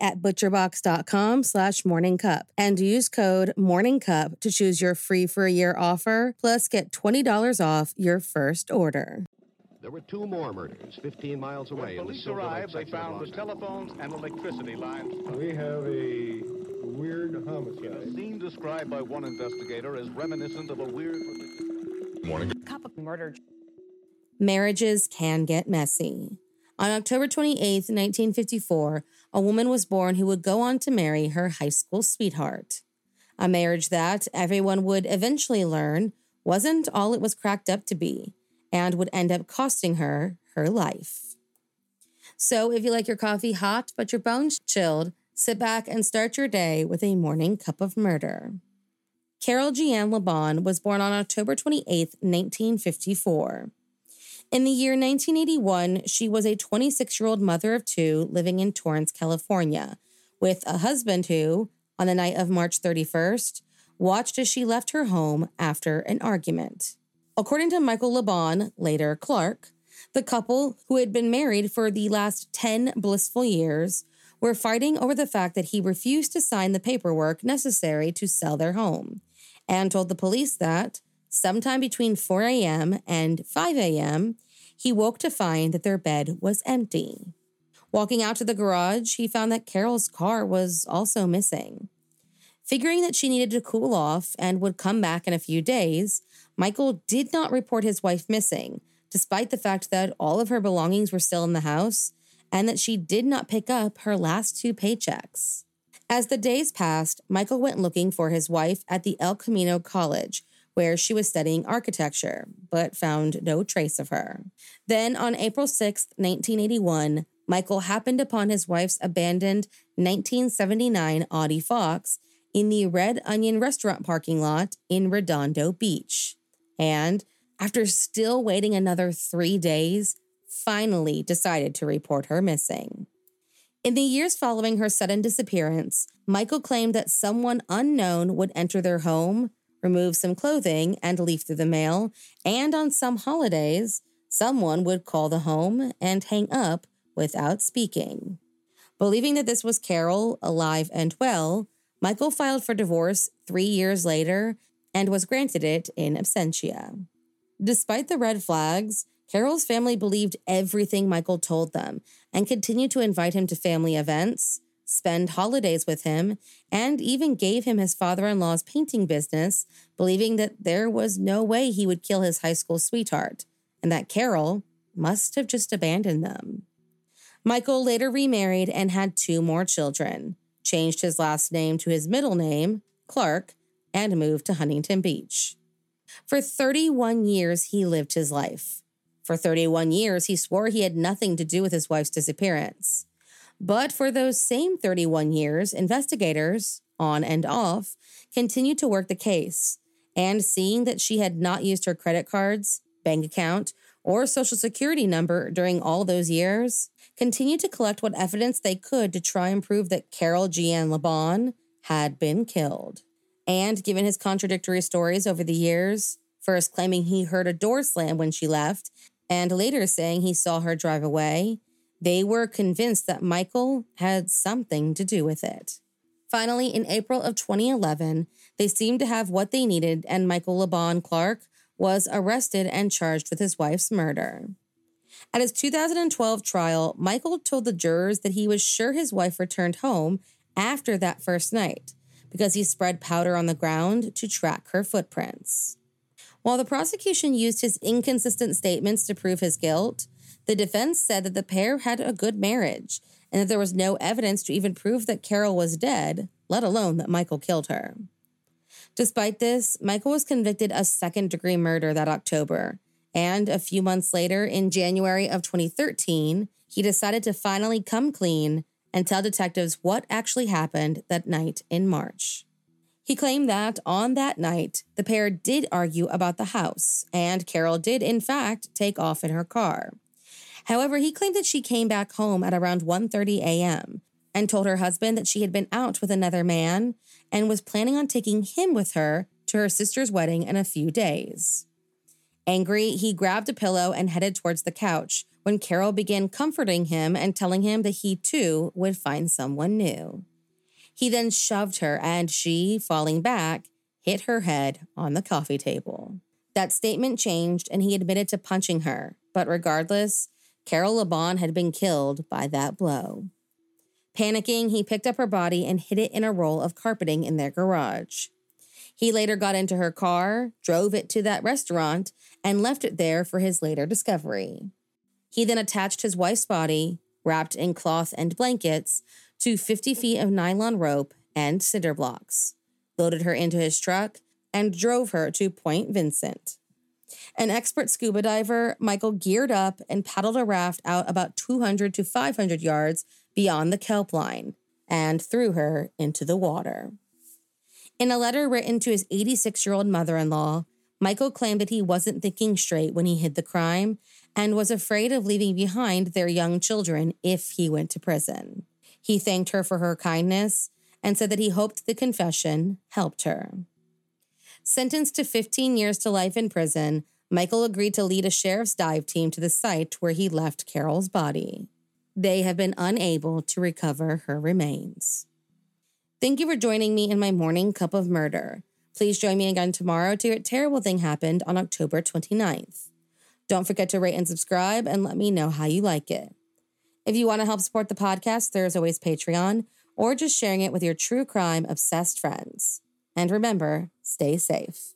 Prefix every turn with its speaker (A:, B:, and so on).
A: at butcherbox.com slash morningcup and use code morningcup to choose your free for a year offer plus get $20 off your first order.
B: There were two more murders 15 miles away.
C: When
B: in the
C: police arrived, they found the telephones and electricity lines.
D: We have a weird
C: A
D: homicide.
C: scene described by one investigator as reminiscent of a weird. Morning.
E: Cup of Murder.
A: Marriages can get messy. On October 28, 1954, a woman was born who would go on to marry her high school sweetheart. A marriage that, everyone would eventually learn, wasn't all it was cracked up to be and would end up costing her her life. So, if you like your coffee hot but your bones chilled, sit back and start your day with a morning cup of murder. Carol Jeanne Lubahn was born on October 28, 1954. In the year 1981, she was a 26 year old mother of two living in Torrance, California, with a husband who, on the night of March 31st, watched as she left her home after an argument. According to Michael Lubahn, later Clark, the couple, who had been married for the last 10 blissful years, were fighting over the fact that he refused to sign the paperwork necessary to sell their home, and told the police that, sometime between 4 a.m. and 5 a.m., he woke to find that their bed was empty. Walking out to the garage, he found that Carol's car was also missing. Figuring that she needed to cool off and would come back in a few days, Michael did not report his wife missing, despite the fact that all of her belongings were still in the house and that she did not pick up her last two paychecks. As the days passed, Michael went looking for his wife at the El Camino College, where she was studying architecture, but found no trace of her. Then, on April 6, 1981, Michael happened upon his wife's abandoned 1979 Audi Fox in the Red Onion restaurant parking lot in Redondo Beach. And after still waiting another three days, finally decided to report her missing. In the years following her sudden disappearance, Michael claimed that someone unknown would enter their home, remove some clothing, and leaf through the mail, and on some holidays, someone would call the home and hang up without speaking. Believing that this was Carol, alive and well, Michael filed for divorce three years later and was granted it in absentia. Despite the red flags, Carol's family believed everything Michael told them and continued to invite him to family events, spend holidays with him, and even gave him his father in law's painting business, believing that there was no way he would kill his high school sweetheart and that Carol must have just abandoned them. Michael later remarried and had two more children, changed his last name to his middle name, Clark, and moved to Huntington Beach. For 31 years, he lived his life. For 31 years, he swore he had nothing to do with his wife's disappearance. But for those same 31 years, investigators, on and off, continued to work the case. And seeing that she had not used her credit cards, bank account, or social security number during all those years, continued to collect what evidence they could to try and prove that Carol Jeanne Lubahn had been killed. And given his contradictory stories over the years, first claiming he heard a door slam when she left, and later saying he saw her drive away, they were convinced that Michael had something to do with it. Finally, in April of 2011, they seemed to have what they needed, and Michael Lubahn Clark was arrested and charged with his wife's murder. At his 2012 trial, Michael told the jurors that he was sure his wife returned home after that first night because he spread powder on the ground to track her footprints. While the prosecution used his inconsistent statements to prove his guilt, the defense said that the pair had a good marriage and that there was no evidence to even prove that Carol was dead, let alone that Michael killed her. Despite this, Michael was convicted of second degree murder that October, and a few months later, in January of 2013, he decided to finally come clean and tell detectives what actually happened that night in March. He claimed that on that night, the pair did argue about the house, and Carol did, in fact, take off in her car. However, he claimed that she came back home at around 1:30 a.m. and told her husband that she had been out with another man and was planning on taking him with her to her sister's wedding in a few days. Angry, he grabbed a pillow and headed towards the couch when Carol began comforting him and telling him that he too would find someone new. He then shoved her and she, falling back, hit her head on the coffee table. That statement changed and he admitted to punching her, but regardless, Carol Lubahn had been killed by that blow. Panicking, he picked up her body and hid it in a roll of carpeting in their garage. He later got into her car, drove it to that restaurant, and left it there for his later discovery. He then attached his wife's body, wrapped in cloth and blankets, to 50 feet of nylon rope and cinder blocks, loaded her into his truck, and drove her to Point Vincent. An expert scuba diver, Michael geared up and paddled a raft out about 200 to 500 yards beyond the kelp line and threw her into the water. In a letter written to his 86 year old mother in law, Michael claimed that he wasn't thinking straight when he hid the crime and was afraid of leaving behind their young children if he went to prison. He thanked her for her kindness and said that he hoped the confession helped her. Sentenced to 15 years to life in prison, Michael agreed to lead a sheriff's dive team to the site where he left Carol's body. They have been unable to recover her remains. Thank you for joining me in my morning cup of murder. Please join me again tomorrow to hear a terrible thing happened on October 29th. Don't forget to rate and subscribe and let me know how you like it. If you want to help support the podcast, there is always Patreon or just sharing it with your true crime obsessed friends. And remember, stay safe.